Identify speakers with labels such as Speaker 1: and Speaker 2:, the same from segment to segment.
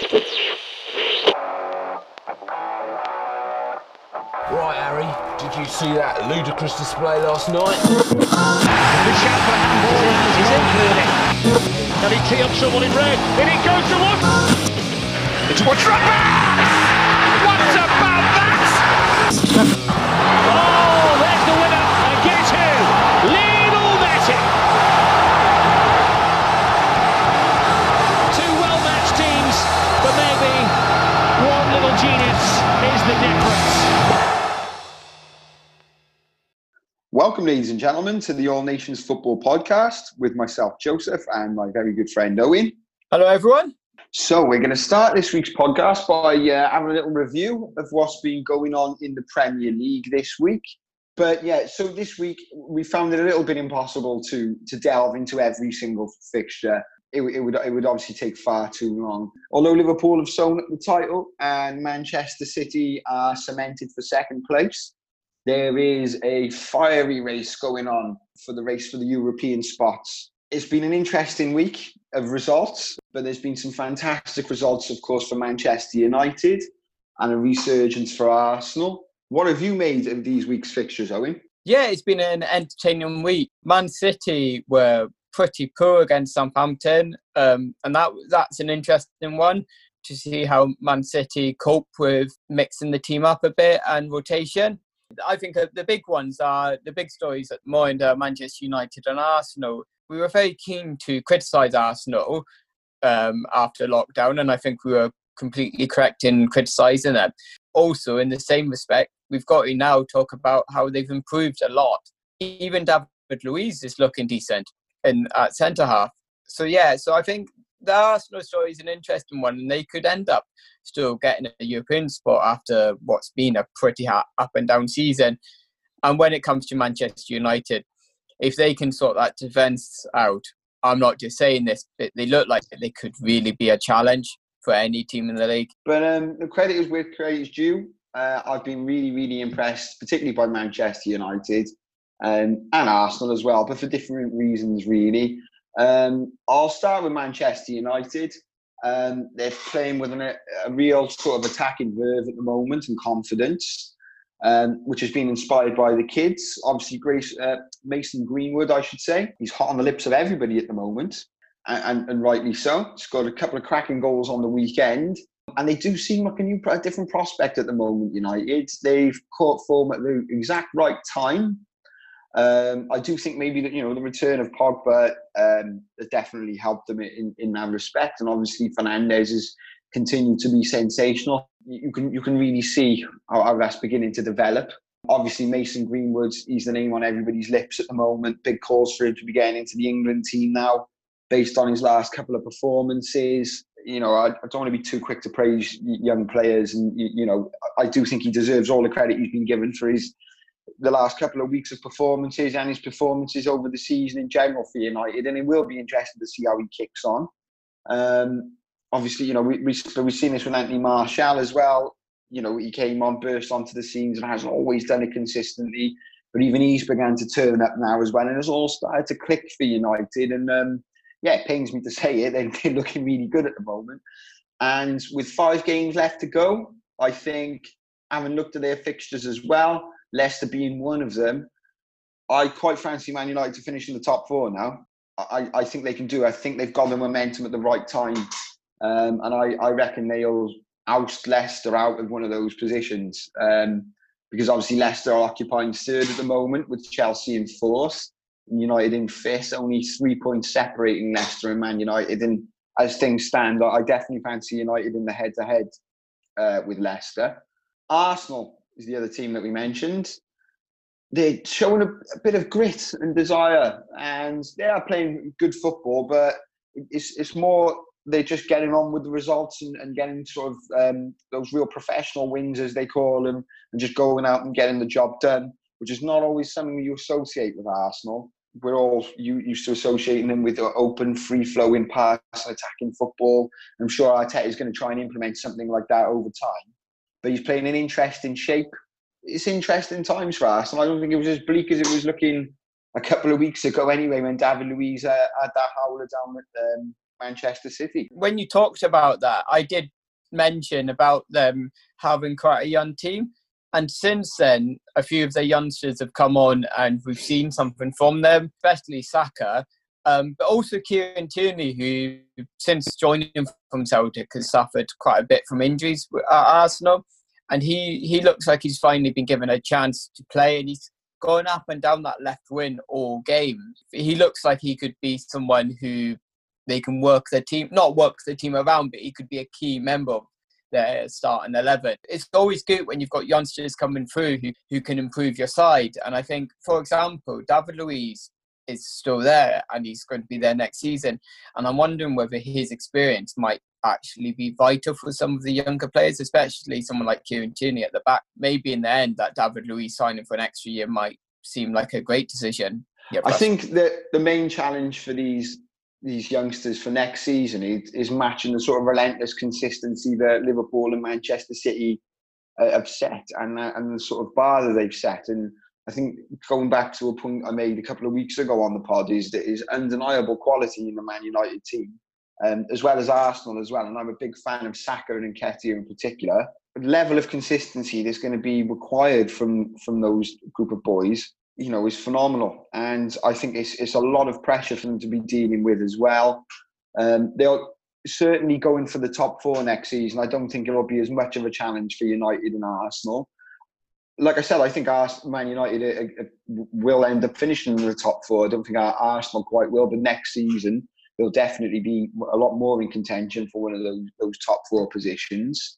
Speaker 1: Right, Harry, did you see that ludicrous display last night?
Speaker 2: The shout for handball. He's in clearly. Can he tee up someone in red? In it goes to one. It's Watrapa! What about that?
Speaker 3: Welcome, ladies and gentlemen, to the All Nations Football Podcast with myself, Joseph, and my very good friend Owen.
Speaker 4: Hello, everyone.
Speaker 3: So, we're going to start this week's podcast by uh, having a little review of what's been going on in the Premier League this week. But yeah, so this week we found it a little bit impossible to to delve into every single fixture. It, it would it would obviously take far too long. Although Liverpool have sewn up the title and Manchester City are cemented for second place, there is a fiery race going on for the race for the European spots. It's been an interesting week of results, but there's been some fantastic results, of course, for Manchester United and a resurgence for Arsenal. What have you made of these week's fixtures, Owen?
Speaker 4: Yeah, it's been an entertaining week. Man City were pretty poor against Southampton, um, and that that's an interesting one to see how Man City cope with mixing the team up a bit and rotation. I think the big ones are the big stories at moment Manchester United and Arsenal. We were very keen to criticise Arsenal um, after lockdown, and I think we were completely correct in criticising them. Also, in the same respect, we've got to now talk about how they've improved a lot. Even David Luiz is looking decent in at centre half. So yeah, so I think the Arsenal story is an interesting one, and they could end up still getting a European spot after what's been a pretty hot up and down season. And when it comes to Manchester United, if they can sort that defence out, I'm not just saying this, but they look like they could really be a challenge for any team in the league.
Speaker 3: But um, the credit is where credit is due. Uh, I've been really, really impressed, particularly by Manchester United um, and Arsenal as well, but for different reasons, really. Um, I'll start with Manchester United. Um, they're playing with an, a real sort of attacking verve at the moment and confidence, um, which has been inspired by the kids. Obviously, Grace, uh, Mason Greenwood, I should say, he's hot on the lips of everybody at the moment, and, and, and rightly so. He's got a couple of cracking goals on the weekend. And they do seem like a new, a different prospect at the moment. United, they've caught form at the exact right time. Um, I do think maybe that you know the return of Pogba um, has definitely helped them in, in that respect, and obviously Fernandes has continued to be sensational. You can you can really see how, how that's beginning to develop. Obviously, Mason Greenwood, he's the name on everybody's lips at the moment. Big calls for him to be getting into the England team now, based on his last couple of performances. You know, I, I don't want to be too quick to praise young players, and you, you know, I do think he deserves all the credit he's been given for his the last couple of weeks of performances and his performances over the season in general for United, and it will be interesting to see how he kicks on. Um, obviously, you know, we, we, we've seen this with Anthony Martial as well. You know, he came on, burst onto the scenes, and hasn't always done it consistently. But even he's began to turn up now as well, and it's all started to click for United. And um, yeah, it pains me to say it, they're, they're looking really good at the moment. And with five games left to go, I think, having looked at their fixtures as well, Leicester being one of them. I quite fancy Man United to finish in the top four now. I, I think they can do. I think they've got the momentum at the right time, um, and I, I reckon they'll oust Leicester out of one of those positions. Um, because obviously Leicester are occupying third at the moment with Chelsea in fourth, United in fifth. Only three points separating Leicester and Man United. And as things stand, I definitely fancy United in the head-to-head uh, with Leicester. Arsenal is the other team that we mentioned. They're showing a, a, bit of grit and desire, and they are playing good football. But it's it's more they're just getting on with the results and, and getting sort of um, those real professional wins, as they call them, and just going out and getting the job done, which is not always something you associate with Arsenal. We're all used to associating them with open, free-flowing pass, attacking football. I'm sure Arteta is going to try and implement something like that over time but he's playing in interesting shape. It's interesting times for us, and I don't think it was as bleak as it was looking a couple of weeks ago anyway when David Luiz uh, had that howler down um, Manchester City.
Speaker 4: When you talked about that, I did mention about them having quite a young team. And since then, a few of the youngsters have come on and we've seen something from them, especially Saka. Um, but also Kieran Tierney, who since joining from Celtic has suffered quite a bit from injuries at Arsenal. And he, he looks like he's finally been given a chance to play and he's going up and down that left wing all game. He looks like he could be someone who they can work their team, not work the team around, but he could be a key member their starting 11. It's always good when you've got youngsters coming through who, who can improve your side. And I think, for example, David Luiz is still there and he's going to be there next season. And I'm wondering whether his experience might actually be vital for some of the younger players, especially someone like Kieran Tierney at the back. Maybe in the end, that David Luiz signing for an extra year might seem like a great decision.
Speaker 3: Yeah, I think that the main challenge for these these youngsters for next season is, is matching the sort of relentless consistency that Liverpool and Manchester City uh, have set and uh, and the sort of bar that they've set. And I think going back to a point I made a couple of weeks ago on the pod is that is undeniable quality in the Man United team, um, as well as Arsenal as well. And I'm a big fan of Saka and Nketiah in particular. The level of consistency that's going to be required from from those group of boys you know, is phenomenal. And I think it's, it's a lot of pressure for them to be dealing with as well. Um, they'll certainly going for the top four next season. I don't think it'll be as much of a challenge for United and Arsenal. Like I said, I think Man United uh, uh, will end up finishing in the top four. I don't think Arsenal quite will, but next season they'll definitely be a lot more in contention for one of those, those top four positions.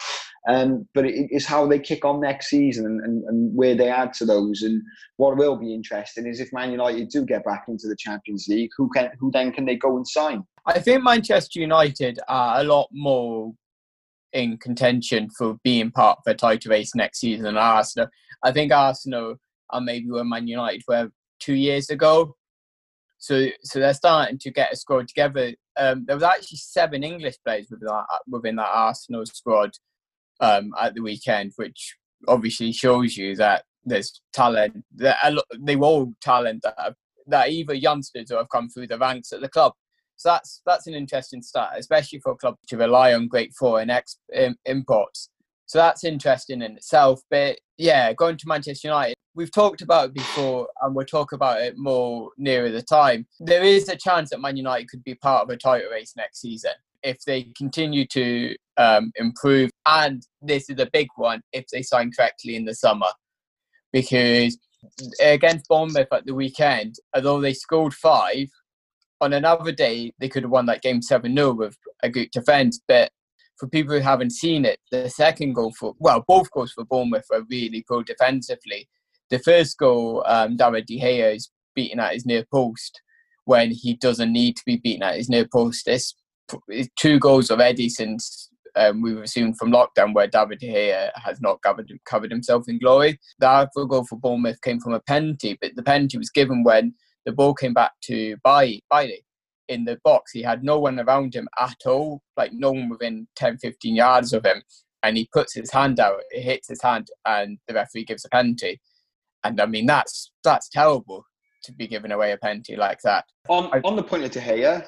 Speaker 3: Um, but it, it's how they kick on next season and, and, and, where they add to those. And what will be interesting is if Man United do get back into the Champions League, who can who then can they go and sign?
Speaker 4: I think Manchester United are a lot more in contention for being part of the title race next season Arsenal. I think Arsenal are maybe where Man United were two years ago. So, so they're starting to get a squad together. Um, there was actually seven English players within that, within that Arsenal squad um, at the weekend, which obviously shows you that there's talent. They were all talent that have, that either youngsters or have come through the ranks at the club. So that's that's an interesting start, especially for a club to rely on great foreign ex, imports. So that's interesting in itself. But yeah, going to Manchester United, we've talked about it before, and we'll talk about it more nearer the time. There is a chance that Man United could be part of a title race next season if they continue to um, improve. And this is a big one if they sign correctly in the summer. Because against Bournemouth at the weekend, although they scored five, on another day they could have won that game 7 0 with a good defence. But for people who haven't seen it, the second goal for, well, both goals for Bournemouth were really good defensively. The first goal, um, David De Gea is beaten at his near post when he doesn't need to be beaten at his near post. This two goals already since um, we resumed from lockdown where David Gea has not covered, covered himself in glory. The other goal for Bournemouth came from a penalty, but the penalty was given when the ball came back to Bailly in the box. He had no one around him at all, like no one within 10, 15 yards of him. And he puts his hand out, it hits his hand, and the referee gives a penalty. And I mean, that's that's terrible to be giving away a penalty like that.
Speaker 3: On, I, on the point of De Gea,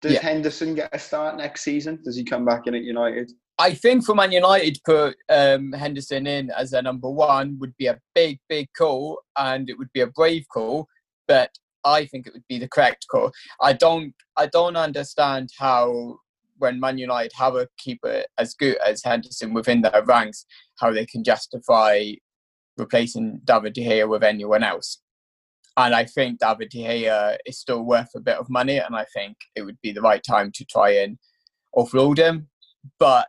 Speaker 3: does yeah. Henderson get a start next season? Does he come back in at United?
Speaker 4: I think for Man United to put um, Henderson in as their number one would be a big, big call, and it would be a brave call. But I think it would be the correct call. I don't, I don't understand how when Man United have a keeper as good as Henderson within their ranks, how they can justify replacing David De Gea with anyone else. And I think David De Gea is still worth a bit of money, and I think it would be the right time to try and offload him. But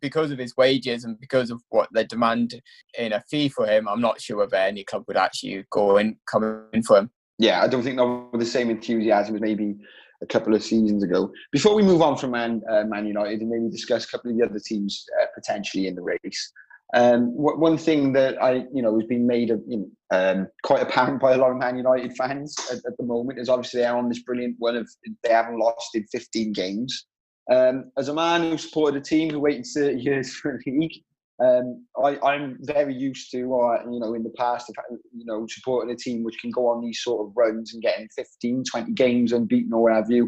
Speaker 4: because of his wages and because of what they demand in a fee for him, I'm not sure whether any club would actually go and come in for him.
Speaker 3: Yeah, I don't think not with the same enthusiasm as maybe a couple of seasons ago. Before we move on from Man, uh, Man United and maybe discuss a couple of the other teams uh, potentially in the race, um, one thing that I, you know, has been made of, you know, um, quite apparent by a lot of Man United fans at, at, the moment is obviously they're on this brilliant one of they haven't lost in 15 games. Um, as a man who supported a team who waited 30 years for a league, Um, I, I'm very used to, uh, you know, in the past, you know, supporting a team which can go on these sort of runs and getting 15, 20 games unbeaten or whatever you.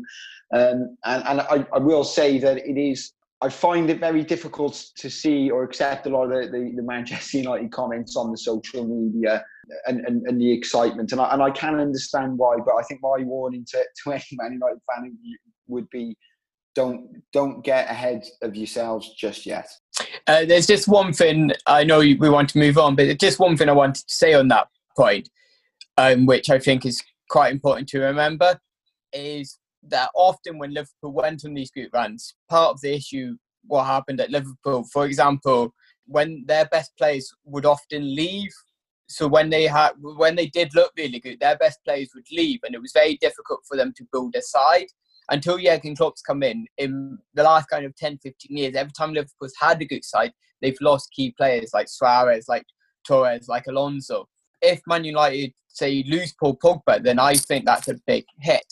Speaker 3: Um, and and I, I will say that it is I find it very difficult to see or accept a lot of the, the, the Manchester United comments on the social media and, and, and, the excitement. And I, and I can understand why, but I think my warning to, to any Man United fan would be don't don't get ahead of yourselves just yet.
Speaker 4: Uh, there's just one thing I know we want to move on, but just one thing I wanted to say on that point, um, which I think is quite important to remember, is that often when Liverpool went on these group runs, part of the issue what happened at Liverpool, for example, when their best players would often leave. So when they had when they did look really good, their best players would leave, and it was very difficult for them to build a side until Jurgen Klopp's come in. In the last kind of 10, 15 years, every time Liverpool's had a good side, they've lost key players like Suarez, like Torres, like Alonso. If Man United say lose Paul Pogba, then I think that's a big hit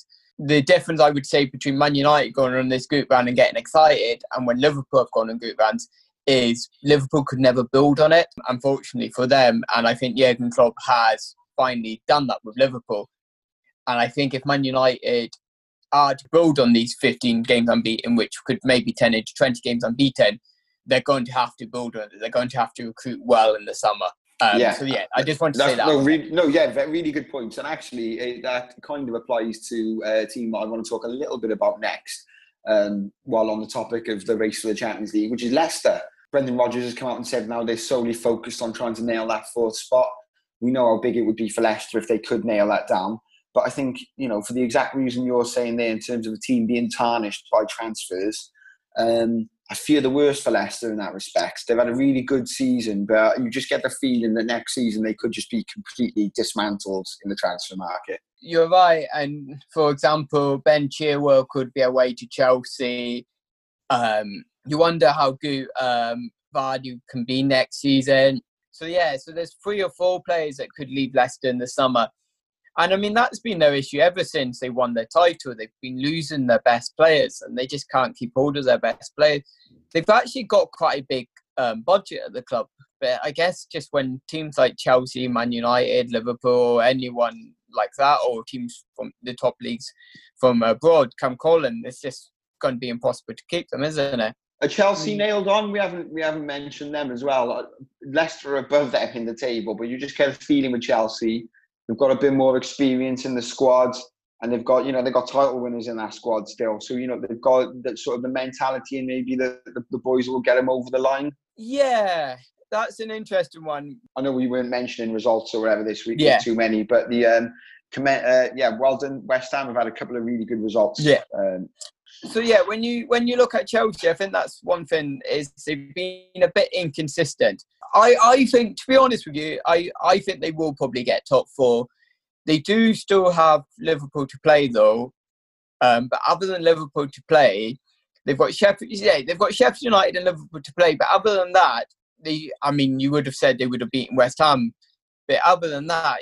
Speaker 4: the difference I would say between Man United going on this group round and getting excited and when Liverpool have gone on group rounds is Liverpool could never build on it, unfortunately for them. And I think Jurgen Klopp has finally done that with Liverpool. And I think if Man United are to build on these 15 games unbeaten, which could maybe turn into 20 games unbeaten, they're going to have to build on it. They're going to have to recruit well in the summer. Um, yeah. So yeah, I just want to That's, say that.
Speaker 3: No, really, no, yeah, really good points. And actually, it, that kind of applies to a team I want to talk a little bit about next. Um, while on the topic of the race for the Champions League, which is Leicester. Brendan Rodgers has come out and said now they're solely focused on trying to nail that fourth spot. We know how big it would be for Leicester if they could nail that down. But I think, you know, for the exact reason you're saying there in terms of the team being tarnished by transfers, um, I fear the worst for Leicester in that respect. They've had a really good season, but you just get the feeling that next season they could just be completely dismantled in the transfer market.
Speaker 4: You're right. And for example, Ben Chilwell could be away to Chelsea. Um, you wonder how good um, Vardy can be next season. So yeah, so there's three or four players that could leave Leicester in the summer. And I mean, that's been their issue ever since they won their title. They've been losing their best players and they just can't keep hold of their best players. They've actually got quite a big um, budget at the club. But I guess just when teams like Chelsea, Man United, Liverpool, anyone like that, or teams from the top leagues from abroad come calling, it's just going to be impossible to keep them, isn't it?
Speaker 3: Are Chelsea mm. nailed on? We haven't we haven't mentioned them as well. Leicester are above them in the table, but you just get a feeling with Chelsea They've got a bit more experience in the squad, and they've got you know they've got title winners in that squad still. So you know they've got that sort of the mentality, and maybe the, the, the boys will get them over the line.
Speaker 4: Yeah, that's an interesting one.
Speaker 3: I know we weren't mentioning results or whatever this week. Yeah. too many, but the um, uh, yeah, well done. West Ham have had a couple of really good results.
Speaker 4: Yeah. Um, so yeah, when you when you look at Chelsea, I think that's one thing is they've been a bit inconsistent. I, I think, to be honest with you, I, I think they will probably get top four. They do still have Liverpool to play though, um, but other than Liverpool to play, they've got Sheffield. Yeah, they've got Sheffield United and Liverpool to play. But other than that, they, I mean, you would have said they would have beaten West Ham. But other than that,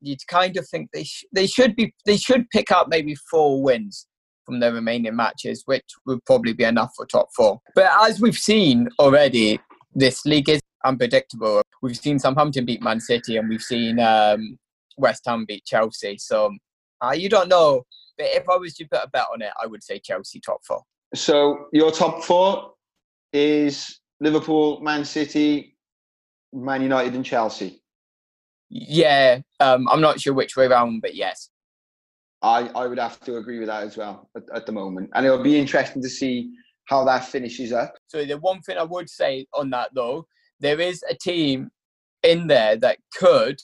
Speaker 4: you'd kind of think they sh- they should be they should pick up maybe four wins from their remaining matches, which would probably be enough for top four. But as we've seen already, this league is unpredictable. We've seen Southampton beat Man City and we've seen um, West Ham beat Chelsea. So uh, you don't know. But if I was to put a bet on it, I would say Chelsea top four.
Speaker 3: So your top four is Liverpool, Man City, Man United, and Chelsea.
Speaker 4: Yeah, um, I'm not sure which way around, but yes.
Speaker 3: I, I would have to agree with that as well at, at the moment. And it'll be interesting to see how that finishes up.
Speaker 4: So the one thing I would say on that though there is a team in there that could,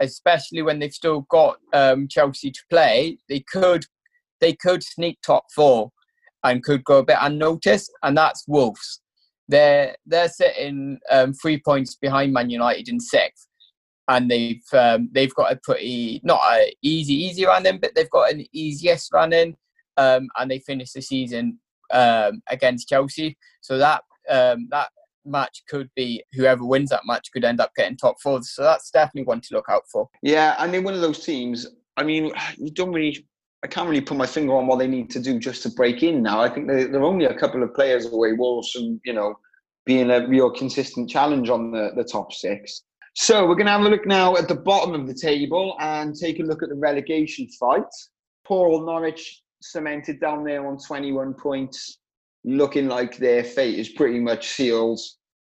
Speaker 4: especially when they've still got um, Chelsea to play, they could they could sneak top four and could go a bit unnoticed, and that's Wolves. They're they're sitting um, three points behind Man United in sixth, and they've um, they've got a pretty not a easy easy run in, but they've got an easiest run in, um, and they finished the season um, against Chelsea. So that um, that match could be whoever wins that match could end up getting top four. So that's definitely one to look out for.
Speaker 3: Yeah, and in one of those teams, I mean, you don't really. I can't really put my finger on what they need to do just to break in now. I think they're, they're only a couple of players away, Wolves, and you know, being a real consistent challenge on the, the top six. So we're going to have a look now at the bottom of the table and take a look at the relegation fight. Paul Norwich cemented down there on 21 points, looking like their fate is pretty much sealed,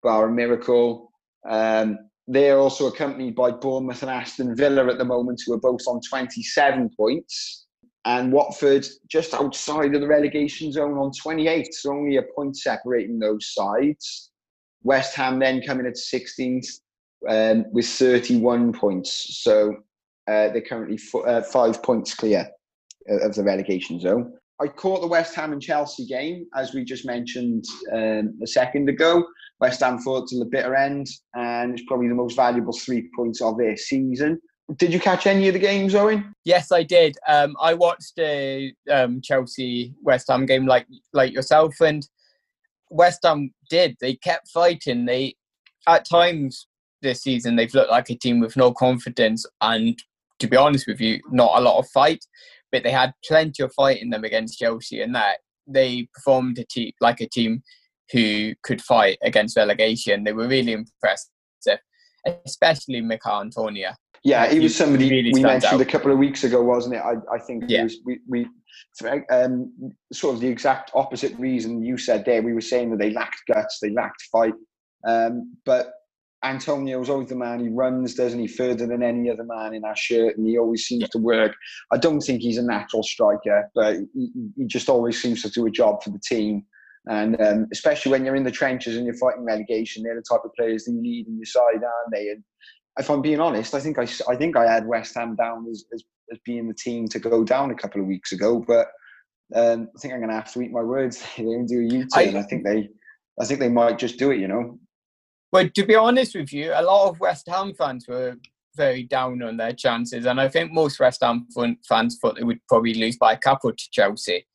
Speaker 3: bar a miracle. Um, they're also accompanied by Bournemouth and Aston Villa at the moment, who are both on 27 points. And Watford just outside of the relegation zone on 28, so only a point separating those sides. West Ham then coming at 16th um, with 31 points. So uh, they're currently f- uh, five points clear of the relegation zone. I caught the West Ham and Chelsea game, as we just mentioned um, a second ago. West Ham fought to the bitter end, and it's probably the most valuable three points of their season. Did you catch any of the games, Owen?
Speaker 4: Yes, I did. Um, I watched the um, Chelsea West Ham game like like yourself, and West Ham did. They kept fighting. They at times this season they've looked like a team with no confidence and to be honest with you, not a lot of fight. But they had plenty of fight in them against Chelsea, and that they performed a team like a team who could fight against relegation. They were really impressive, especially Michail Antonio.
Speaker 3: Yeah, he was somebody really we mentioned out. a couple of weeks ago, wasn't it? I, I think yeah. was, we, we um, sort of the exact opposite reason you said there. We were saying that they lacked guts, they lacked fight. Um, but Antonio is always the man. He runs, doesn't he, further than any other man in our shirt, and he always seems yeah. to work. I don't think he's a natural striker, but he, he, just always seems to do a job for the team. And um, especially when you're in the trenches and you're fighting relegation, they're the type of players that you need in your side, aren't they? And if I'm being honest, I think I, I think I had West Ham down as, as, as being the team to go down a couple of weeks ago, but um, I think I'm going to have to eat my words. they do a U-turn. I, I think they, I think they might just do it. You know.
Speaker 4: Well, to be honest with you, a lot of West Ham fans were very down on their chances, and I think most West Ham fans thought they would probably lose by a couple to Chelsea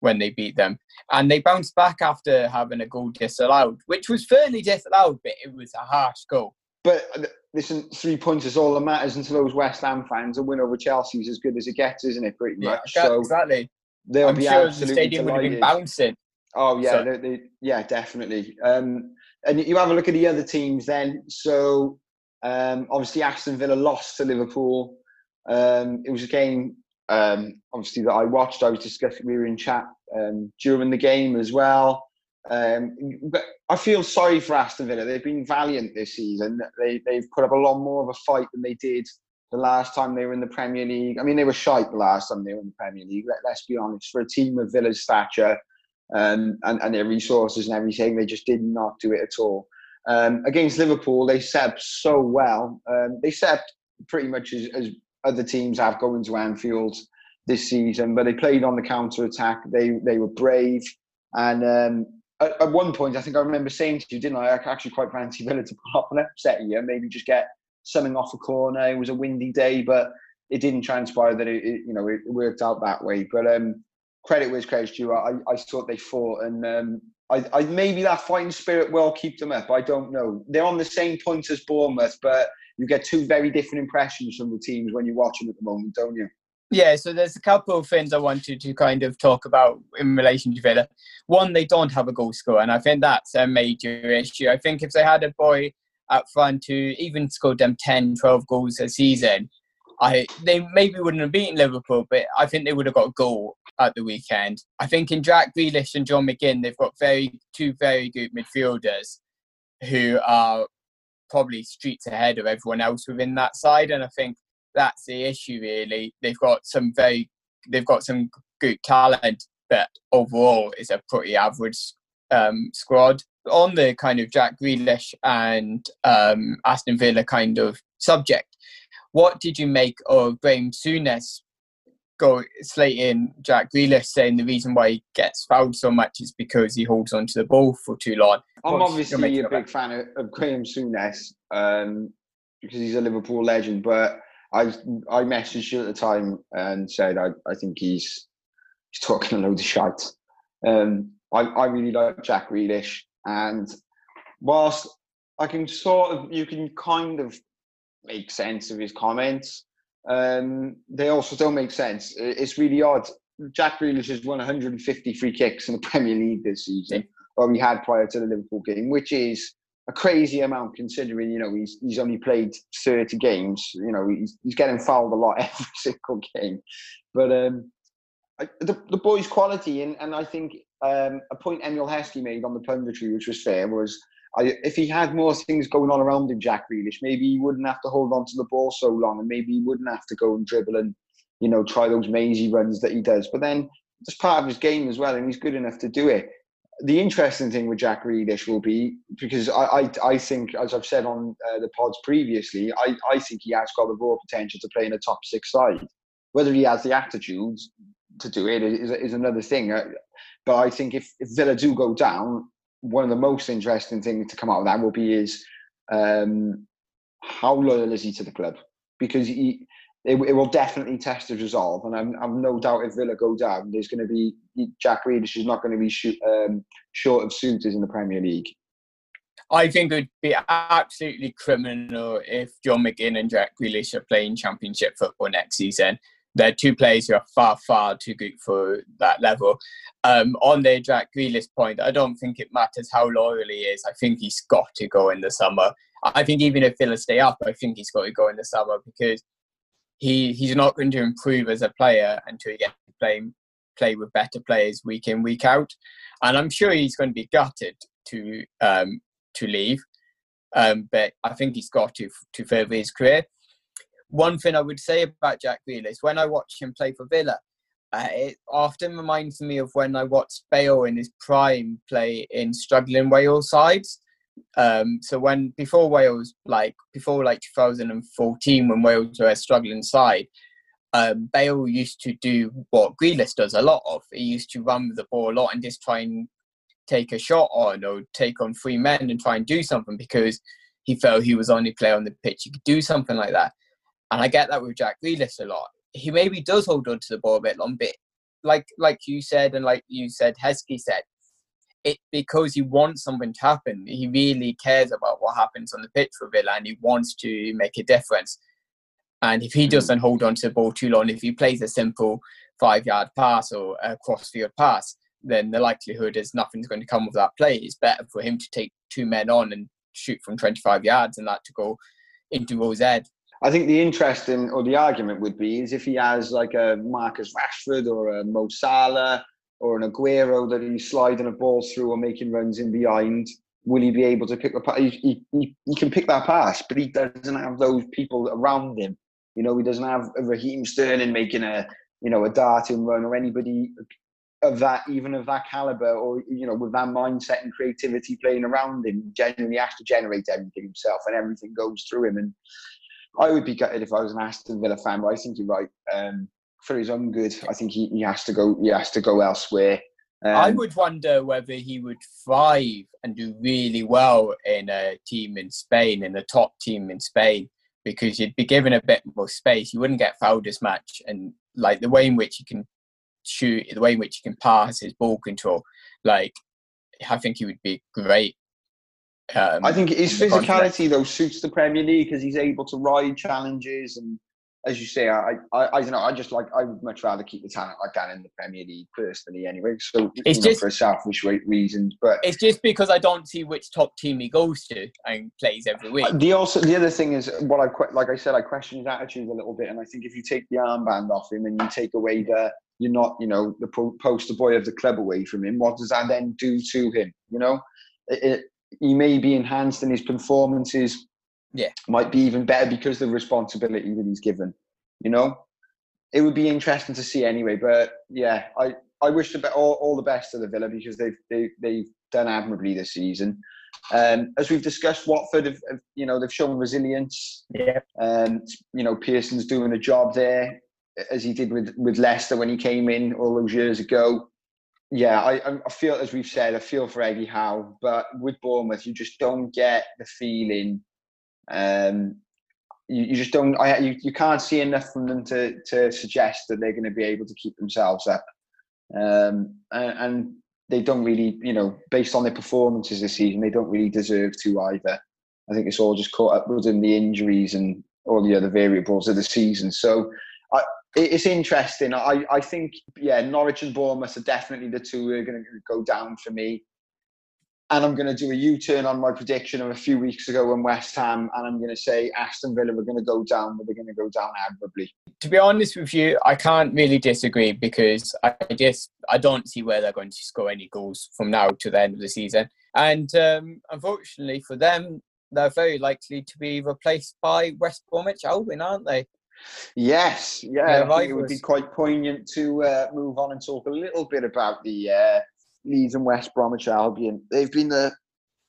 Speaker 4: when they beat them. And they bounced back after having a goal disallowed, which was fairly disallowed, but it was a harsh goal.
Speaker 3: But uh, listen, three points is all that matters and to those West Ham fans. A win over Chelsea is as good as it gets, isn't it? Pretty much.
Speaker 4: Yeah, so exactly. They'll I'm be sure the stadium delighted. would have been bouncing.
Speaker 3: Oh yeah, so. they, they, yeah, definitely. Um, and you have a look at the other teams then. So um, obviously Aston Villa lost to Liverpool. Um, it was a game um, obviously that I watched. I was discussing. We were in chat um, during the game as well. Um, but I feel sorry for Aston Villa. They've been valiant this season. They they've put up a lot more of a fight than they did the last time they were in the Premier League. I mean, they were shite the last time they were in the Premier League. Let, us be honest. For a team of Villa's stature, um, and, and their resources and everything. They just did not do it at all. Um, against Liverpool, they set up so well. Um, they set up pretty much as, as, other teams have going to Anfield this season, but they played on the counter attack. They they were brave, and um, at, at, one point, I think I remember saying to you, didn't I? I actually quite fancy Villa to pull off an upset here, maybe just get something off a corner. It was a windy day, but it didn't transpire that it, it you know it worked out that way. But um, credit where credit's due. I, I thought they fought, and um, I, I maybe that fighting spirit will keep them up. I don't know. They're on the same point as Bournemouth, but you get two very different impressions from the teams when you watch them at the moment, don't you?
Speaker 4: Yeah, so there's a couple of things I wanted to kind of talk about in relation to Villa. One, they don't have a goal scorer, and I think that's a major issue. I think if they had a boy up front who even scored them 10, 12 goals a season, I they maybe wouldn't have beaten Liverpool, but I think they would have got a goal at the weekend. I think in Jack Grealish and John McGinn, they've got very two very good midfielders who are probably streets ahead of everyone else within that side, and I think that's the issue really. They've got some very they've got some good talent, but overall it's a pretty average um, squad. On the kind of Jack Grealish and um, Aston Villa kind of subject, what did you make of Graham Souness go slating Jack Grealish, saying the reason why he gets fouled so much is because he holds onto the ball for too long.
Speaker 3: I'm What's obviously a big fan of, of Graham Souness um, because he's a Liverpool legend, but I I messaged you at the time and said I, I think he's he's talking a load of shite. Um, I, I really like Jack Grealish, and whilst I can sort of you can kind of make sense of his comments um, they also don't make sense. It's really odd. Jack Grealish has won 150 free kicks in the Premier League this season. or he had prior to the Liverpool game, which is a crazy amount considering you know he's he's only played 30 games. You know he's he's getting fouled a lot every single game, but um, the the boy's quality and and I think um, a point Emile Heskey made on the punditry, which was fair, was. I, if he had more things going on around him, Jack Grealish, maybe he wouldn't have to hold on to the ball so long, and maybe he wouldn't have to go and dribble and, you know, try those mazy runs that he does. But then it's part of his game as well, and he's good enough to do it the interesting thing with Jack Grealish will be because I, I, I think, as I've said on uh, the pods previously, I, I think he has got the raw potential to play in a top six side. Whether he has the attitude to do it is, is another thing. Uh, but I think if, if Villa do go down, one of the most interesting things to come out of that will be is um, how loyal is he to the club? Because he, it, it will definitely test his resolve. And I'm, I've no doubt if Villa go down, there's going to be Jack Grealish is not going to be shoot, um, short of suitors in the Premier League.
Speaker 4: I think it would be absolutely criminal if John McGinn and Jack Grealish are playing Championship football next season. They're two players who are far, far too good for that level. Um, on the Jack Grealish point, I don't think it matters how loyal he is. I think he's got to go in the summer. I think even if Villa stay up, I think he's got to go in the summer because he he's not going to improve as a player until he gets to play play with better players week in week out, and I'm sure he's going to be gutted to um, to leave. Um, but I think he's got to to further his career. One thing I would say about Jack Grealish, when I watch him play for Villa, uh, it often reminds me of when I watched Bale in his prime play in struggling Wales sides. Um, so when before Wales, like before like 2014, when Wales were a struggling side, um, Bale used to do what Grealish does a lot of. He used to run with the ball a lot and just try and take a shot on or take on three men and try and do something because he felt he was the only player on the pitch. He could do something like that. And I get that with Jack Grealish a lot. He maybe does hold on to the ball a bit long, but like like you said and like you said, Heskey said, it because he wants something to happen. He really cares about what happens on the pitch for Villa, and he wants to make a difference. And if he hmm. doesn't hold on to the ball too long, if he plays a simple five-yard pass or a cross-field pass, then the likelihood is nothing's going to come of that play. It's better for him to take two men on and shoot from 25 yards and that to go into Rose head.
Speaker 3: I think the interesting or the argument would be is if he has like a Marcus Rashford or a Mo Salah or an Aguero that he's sliding a ball through or making runs in behind, will he be able to pick the pass? He, he, he can pick that pass, but he doesn't have those people around him. You know, he doesn't have a Raheem Sterling making a, you know, a darting run or anybody of that, even of that caliber, or you know, with that mindset and creativity playing around him. Genuinely has to generate everything himself, and everything goes through him. And I would be gutted if I was an Aston Villa fan, but I think you're right. Um, for his own good, I think he, he has to go. He has to go elsewhere.
Speaker 4: Um, I would wonder whether he would thrive and do really well in a team in Spain, in the top team in Spain, because you'd be given a bit more space. You wouldn't get fouled as much, and like the way in which he can shoot, the way in which he can pass, his ball control, like I think he would be great.
Speaker 3: Um, I think his physicality though suits the Premier League because he's able to ride challenges and as you say, I, I, I don't know. I just like I would much rather keep the talent like that in the Premier League personally, anyway. So it's just know, for selfish reasons, but
Speaker 4: it's just because I don't see which top team he goes to and plays every week.
Speaker 3: The also the other thing is what I like I said I question his attitude a little bit, and I think if you take the armband off him and you take away the you're not you know the poster boy of the club away from him, what does that then do to him? You know, it, it, he may be enhanced in his performances
Speaker 4: yeah,
Speaker 3: might be even better because of the responsibility that he's given. You know, it would be interesting to see anyway. But yeah, I I wish the all, all the best to the Villa because they've they, they've done admirably this season. Um, as we've discussed, Watford have, have, you know they've shown resilience.
Speaker 4: Yeah.
Speaker 3: Um, you know Pearson's doing a job there as he did with with Leicester when he came in all those years ago. Yeah, I, I feel as we've said, I feel for Eddie Howe, but with Bournemouth, you just don't get the feeling um, you, you, just don't. I, you, you can't see enough from them to to suggest that they're going to be able to keep themselves up. Um, and, and, they don't really, you know, based on their performances this season, they don't really deserve to either. I think it's all just caught up within the injuries and all the other variables of the season. So I, it's interesting. I, I think, yeah, Norwich and Bournemouth are definitely the two who are going to go down for me. and I'm going to do a U-turn on my prediction of a few weeks ago when West Ham, and I'm going to say Aston Villa are going to go down, but they're going to go down admirably.
Speaker 4: To be honest with you, I can't really disagree because I just I don't see where they're going to score any goals from now to the end of the season, and um, unfortunately for them, they're very likely to be replaced by West Bromwich Albion, aren't they?
Speaker 3: Yes, yeah, I think it would be quite poignant to uh, move on and talk a little bit about the. Uh, Leeds and West Bromwich Albion. They've been the,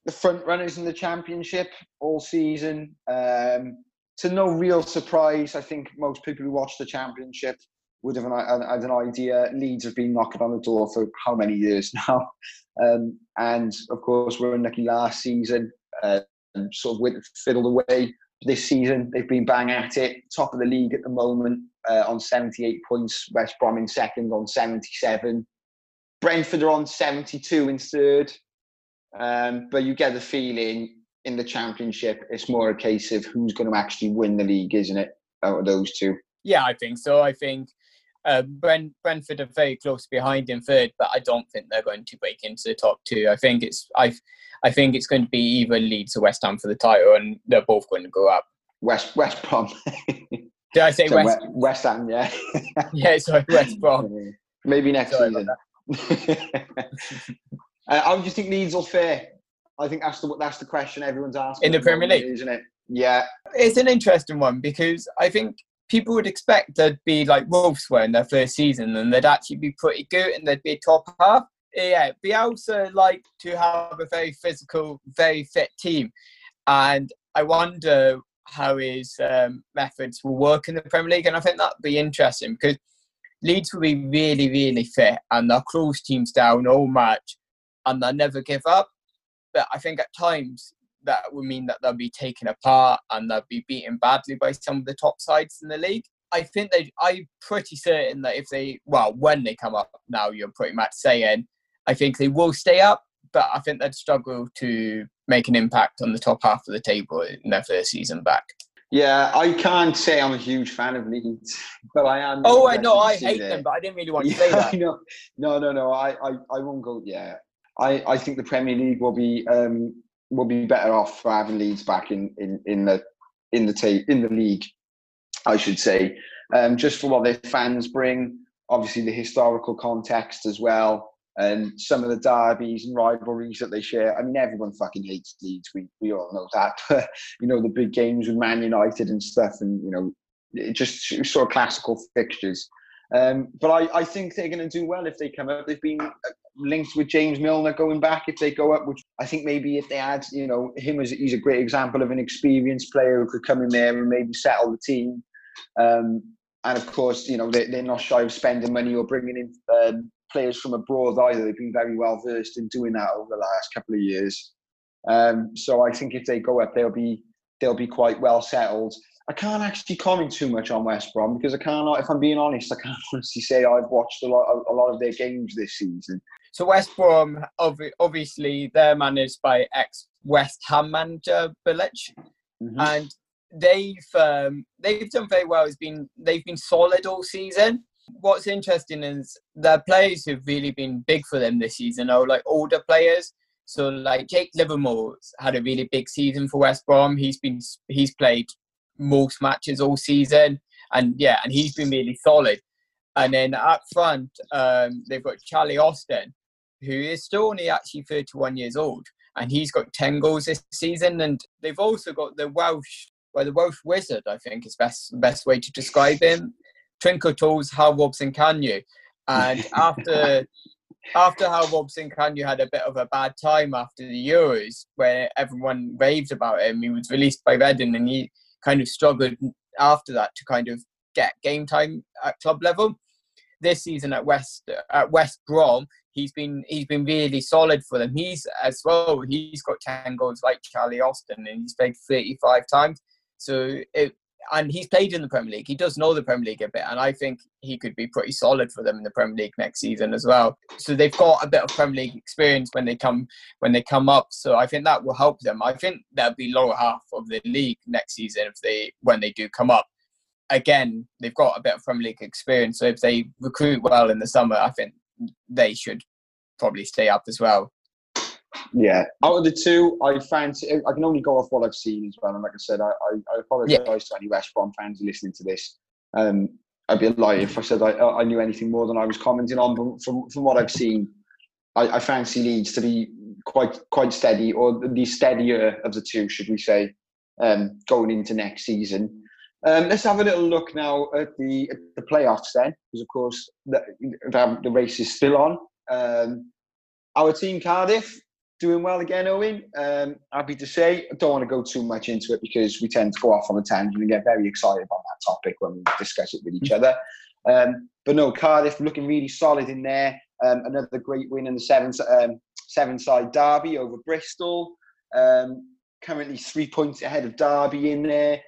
Speaker 3: the front runners in the championship all season. Um, to no real surprise, I think most people who watch the championship would have an, had an idea. Leeds have been knocking on the door for how many years now? Um, and of course, we're unlucky last season, uh, sort of fiddled away. This season, they've been bang at it, top of the league at the moment uh, on 78 points. West Brom in second on 77. Brentford are on 72 in third. Um, but you get the feeling in the championship, it's more a case of who's going to actually win the league, isn't it? Out of those two.
Speaker 4: Yeah, I think so. I think uh, Brent, Brentford are very close behind in third, but I don't think they're going to break into the top two. I think it's I, I think it's going to be either Leeds or West Ham for the title, and they're both going to go up.
Speaker 3: West West Brom.
Speaker 4: Did I say so West?
Speaker 3: West Ham? Yeah.
Speaker 4: yeah, sorry, West Brom.
Speaker 3: Maybe next sorry season. uh, how do you think Leeds will fare? I think that's the that's the question everyone's asking
Speaker 4: in the Premier League,
Speaker 3: isn't it? Yeah,
Speaker 4: it's an interesting one because I think people would expect there'd be like Wolves were in their first season and they'd actually be pretty good and they'd be top half. Yeah, Bielsa like to have a very physical, very fit team, and I wonder how his um, methods will work in the Premier League. And I think that'd be interesting because Leeds will be really, really fit and they'll close teams down all match and they'll never give up. But I think at times that would mean that they'll be taken apart and they'll be beaten badly by some of the top sides in the league. I think they, I'm pretty certain that if they, well, when they come up now, you're pretty much saying, I think they will stay up, but I think they'd struggle to make an impact on the top half of the table in their first season back.
Speaker 3: Yeah, I can't say I'm a huge fan of Leeds, but I am.
Speaker 4: Oh, I know, I hate them, but I didn't really want to yeah, say that.
Speaker 3: No, no, no, no. I, I, I won't go. Yeah, I, I think the Premier League will be um will be better off for having Leeds back in in in the in the ta- in the league, I should say, um, just for what their fans bring. Obviously, the historical context as well and some of the derbies and rivalries that they share. I mean, everyone fucking hates Leeds. We we all know that. You know, the big games with Man United and stuff, and you know, just sort of classical fixtures. Um, but I, I think they're going to do well if they come up. They've been uh, linked with James Milner going back if they go up, which I think maybe if they add, you know, him as he's a great example of an experienced player who could come in there and maybe settle the team. Um, and of course, you know, they, they're not shy of spending money or bringing in um, players from abroad either. They've been very well versed in doing that over the last couple of years. Um, so I think if they go up, they'll be they'll be quite well settled. I can't actually comment too much on West Brom because I can't. If I'm being honest, I can't honestly say I've watched a lot a lot of their games this season.
Speaker 4: So West Brom, obviously, they're managed by ex West Ham manager Bilic, mm-hmm. and they've um, they've done very well. It's been they've been solid all season what's interesting is the players who've really been big for them this season are like older players. So like Jake Livermore's had a really big season for West Brom. He's been he's played most matches all season, and yeah, and he's been really solid. And then up front, um, they've got Charlie Austin, who is still only actually 31 years old, and he's got 10 goals this season. And they've also got the Welsh, well, the Welsh wizard, I think is best best way to describe him. Twinkle Toes Hal Robson-Kanu. And after after Hal Robson-Kanu had a bit of a bad time after the Euros, where everyone raved about him, he was released by Reading and he kind of struggled after that to kind of get game time at club level. This season at West at West Brom, he's been he's been really solid for them. He's as well. He's got ten goals like Charlie Austin, and he's played thirty five times. So it, and he's played in the Premier League. He does know the Premier League a bit, and I think he could be pretty solid for them in the Premier League next season as well. So they've got a bit of Premier League experience when they come when they come up. So I think that will help them. I think they'll be lower half of the league next season if they when they do come up. Again, they've got a bit of Premier League experience, so if they recruit well in the summer, I think they should probably stay up as well.
Speaker 3: Yeah, out of the two, I fancy. I can only go off what I've seen as well. And like I said, I, I, I apologise yeah. to any West Brom fans listening to this. Um, I'd be a liar if I said I, I knew anything more than I was commenting on. But from from what I've seen, I, I fancy Leeds to be quite quite steady, or the steadier of the two, should we say, um, going into next season. Um, let's have a little look now at the at the playoffs then, because of course the, the race is still on. Um, our team Cardiff doing well again, Owen. Um, happy to say. I don't want to go too much into it because we tend to go off on a tangent and get very excited about that topic when we discuss it with each other. Um, but no, Cardiff looking really solid in there. Um, another great win in the seven um, Severnside derby over Bristol. Um, currently three points ahead of Derby in there.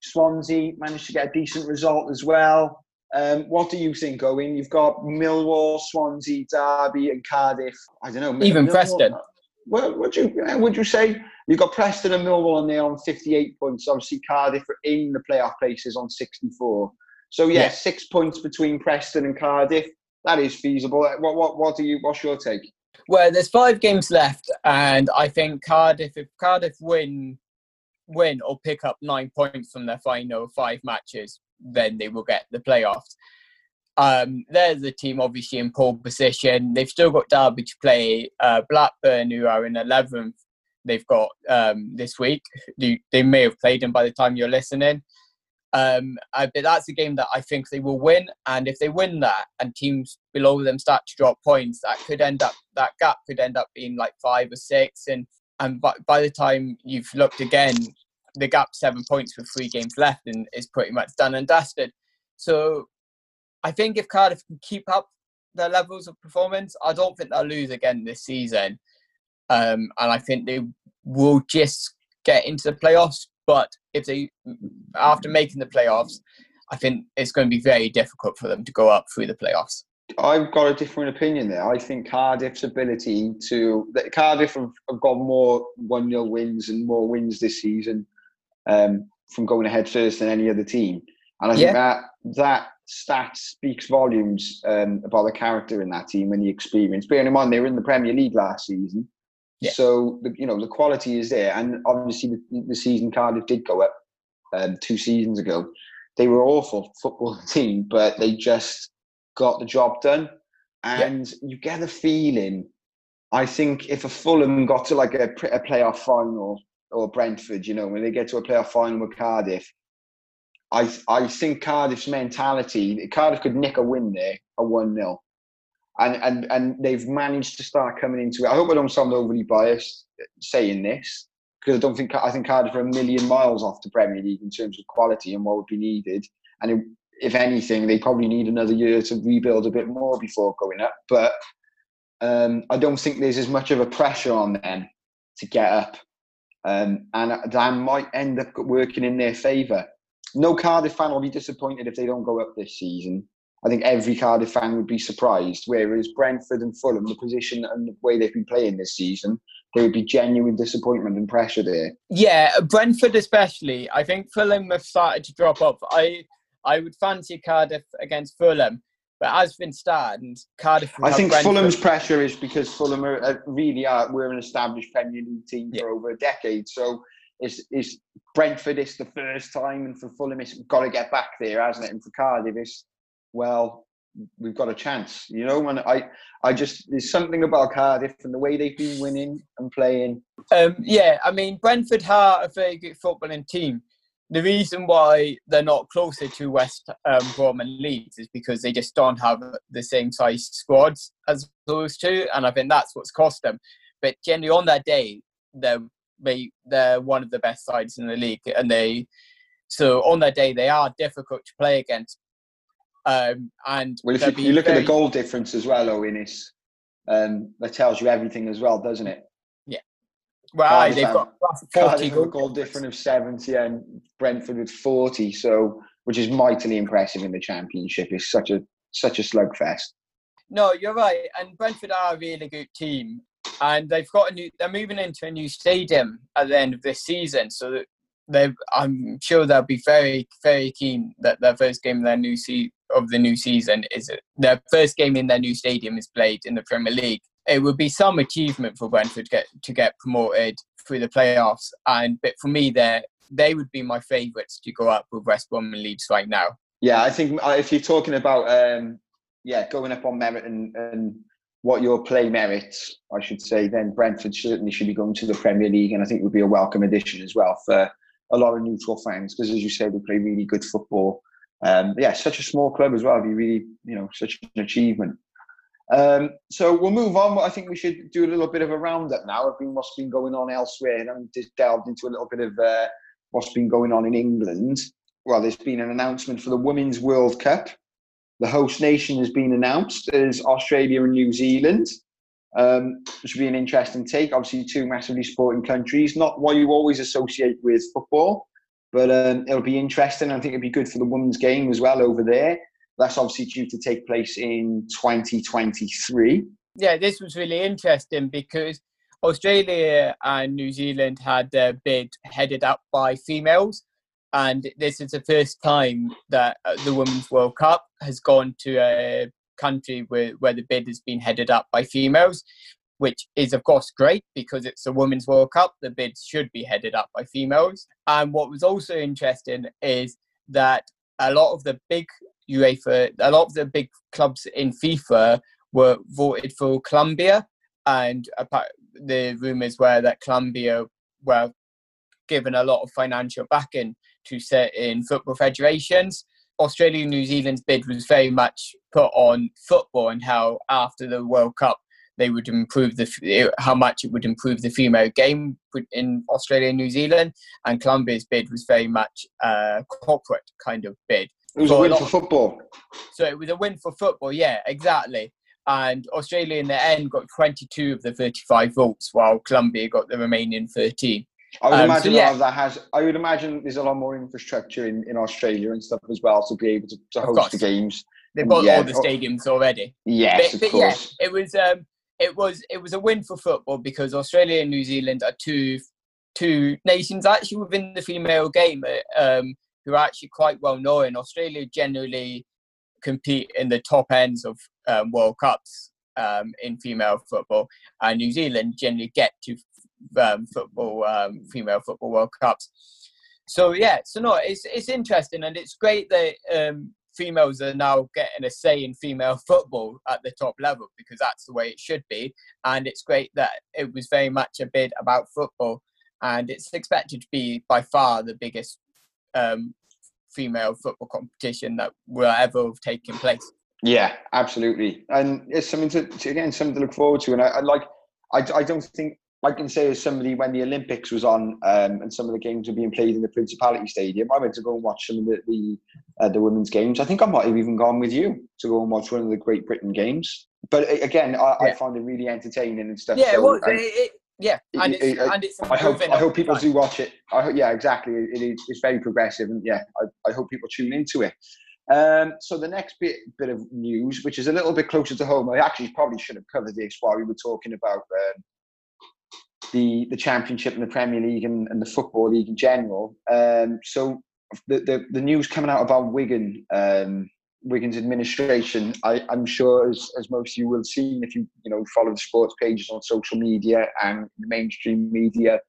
Speaker 3: Swansea managed to get a decent result as well. Um, what do you think, Owen? You've got Millwall, Swansea, Derby, and Cardiff. I don't know.
Speaker 4: Even Millwall, Preston.
Speaker 3: Well, would you would you say you've got Preston and Millwall on there on 58 points? Obviously, Cardiff are in the playoff places on 64. So yeah, yeah, six points between Preston and Cardiff. That is feasible. What what what do you? What's your take?
Speaker 4: Well, there's five games left, and I think Cardiff, if Cardiff win, win or pick up nine points from their final five matches, then they will get the playoffs. Um, there's the team obviously in pole position. They've still got Derby to play. Uh, Blackburn, who are in 11th, they've got um, this week. They, they may have played them by the time you're listening. Um, uh, but that's a game that I think they will win. And if they win that and teams below them start to drop points, that could end up that gap could end up being like five or six. And and by, by the time you've looked again, the gap seven points with three games left and is pretty much done and dusted. So I think if Cardiff can keep up their levels of performance, I don't think they'll lose again this season. Um, and I think they will just get into the playoffs but if they, after making the playoffs, I think it's going to be very difficult for them to go up through the playoffs.
Speaker 3: I've got a different opinion there. I think Cardiff's ability to Cardiff have, have got more one 0 wins and more wins this season um, from going ahead first than any other team, and I yeah. think that that stat speaks volumes um, about the character in that team and the experience. Bearing in mind they were in the Premier League last season, yeah. So the, you know the quality is there, and obviously the, the season Cardiff did go up um, two seasons ago. They were awful football team, but they just got the job done. And yeah. you get a feeling. I think if a Fulham got to like a, a playoff final or Brentford, you know, when they get to a playoff final with Cardiff, I I think Cardiff's mentality, Cardiff could nick a win there, a one 0 and and and they've managed to start coming into it. I hope I don't sound overly biased saying this because I don't think I think Cardiff are a million miles off the Premier League in terms of quality and what would be needed. And it, if anything, they probably need another year to rebuild a bit more before going up. But um, I don't think there's as much of a pressure on them to get up, um, and that might end up working in their favour. No Cardiff fan will be disappointed if they don't go up this season. I think every Cardiff fan would be surprised. Whereas Brentford and Fulham, the position and the way they've been playing this season, there would be genuine disappointment and pressure there.
Speaker 4: Yeah, Brentford especially. I think Fulham have started to drop off. I I would fancy Cardiff against Fulham, but as been started, Cardiff.
Speaker 3: I think Brentford. Fulham's pressure is because Fulham are, really are we're an established Premier League team yeah. for over a decade, so. Is, is Brentford is the first time, and for Fulham, it's got to get back there, hasn't it? And for Cardiff, it's well, we've got a chance. You know, and I, I just there's something about Cardiff and the way they've been winning and playing.
Speaker 4: Um, yeah, I mean Brentford are a very good footballing team. The reason why they're not closer to West um, Brom and Leeds is because they just don't have the same size squads as those two, and I think that's what's cost them. But generally, on that day, they're they, they're one of the best sides in the league, and they so on that day they are difficult to play against. Um, and
Speaker 3: well, if you, you look very... at the goal difference as well, Owen, um, that tells you everything as well, doesn't it?
Speaker 4: Yeah. Well, Cardiff they've got 40
Speaker 3: goal, goal difference of 70 and Brentford with 40, so which is mightily impressive in the championship. It's such a such a slugfest.
Speaker 4: No, you're right. And Brentford are a really good team, and they've got a new. They're moving into a new stadium at the end of this season, so they I'm sure they'll be very very keen that their first game of their new se- of the new season is their first game in their new stadium is played in the Premier League it would be some achievement for Brentford to get to get promoted through the playoffs. And but for me, they they would be my favourites to go up with West Brom and Leeds right now.
Speaker 3: Yeah, I think uh, if you're talking about um, yeah going up on merit and, and what your play merits, I should say, then Brentford certainly should be going to the Premier League, and I think it would be a welcome addition as well for a lot of neutral fans because, as you say, they play really good football. Um, yeah, such a small club as well. It'd be really, you know, such an achievement. Um, so we'll move on. I think we should do a little bit of a roundup now of what's been going on elsewhere, and I'm just delved into a little bit of uh, what's been going on in England. Well, there's been an announcement for the Women's World Cup. The host nation has been announced as Australia and New Zealand. Um, which would be an interesting take. Obviously, two massively sporting countries, not what you always associate with football, but um, it'll be interesting. I think it'd be good for the women's game as well over there. That's obviously due to take place in 2023.
Speaker 4: Yeah, this was really interesting because Australia and New Zealand had their bid headed up by females. And this is the first time that uh, the Women's World Cup has gone to a country where, where the bid has been headed up by females, which is, of course, great because it's a Women's World Cup. The bids should be headed up by females. And what was also interesting is that a lot of the big UEFA, a lot of the big clubs in FIFA were voted for Colombia. And the rumours were that Colombia were given a lot of financial backing to certain football federations. Australia and New Zealand's bid was very much put on football and how after the World Cup they would improve the how much it would improve the female game in Australia and New Zealand. And Colombia's bid was very much a corporate kind of bid.
Speaker 3: It was a win a for football.
Speaker 4: So it was a win for football, yeah, exactly. And Australia in the end got 22 of the 35 votes, while Colombia got the remaining 13.
Speaker 3: I would um, imagine so, yeah. that has. I would imagine there's a lot more infrastructure in, in Australia and stuff as well to be able to, to host the games.
Speaker 4: They've got yeah, all the stadiums already.
Speaker 3: Yes,
Speaker 4: but,
Speaker 3: of course.
Speaker 4: Yeah, it was um, it was it was a win for football because Australia and New Zealand are two two nations actually within the female game um, who are actually quite well known. Australia generally compete in the top ends of um, World Cups um, in female football, and New Zealand generally get to um, football, um, female football World Cups. So yeah, so no, it's it's interesting and it's great that um, females are now getting a say in female football at the top level because that's the way it should be. And it's great that it was very much a bit about football, and it's expected to be by far the biggest um, female football competition that will ever have taken place.
Speaker 3: Yeah, absolutely, and it's something to, to again something to look forward to. And I, I like, I, I don't think I can say as somebody when the Olympics was on um, and some of the games were being played in the Principality Stadium, I went to go and watch some of the the, uh, the women's games. I think I might have even gone with you to go and watch one of the Great Britain games. But again, I, yeah. I found it really entertaining and stuff.
Speaker 4: Yeah, so, well, and, it, yeah, and it's, it, and it's
Speaker 3: I hope I hope people do watch it. I hope, yeah, exactly. It is it's very progressive, and yeah, I, I hope people tune into it. Um, so the next bit bit of news, which is a little bit closer to home, I actually probably should have covered this while we were talking about um, the the Championship and the Premier League and, and the Football League in general. Um, so the, the, the news coming out about Wigan, um, Wigan's administration, I, I'm sure as, as most of you will see if you you know follow the sports pages on social media and the mainstream media,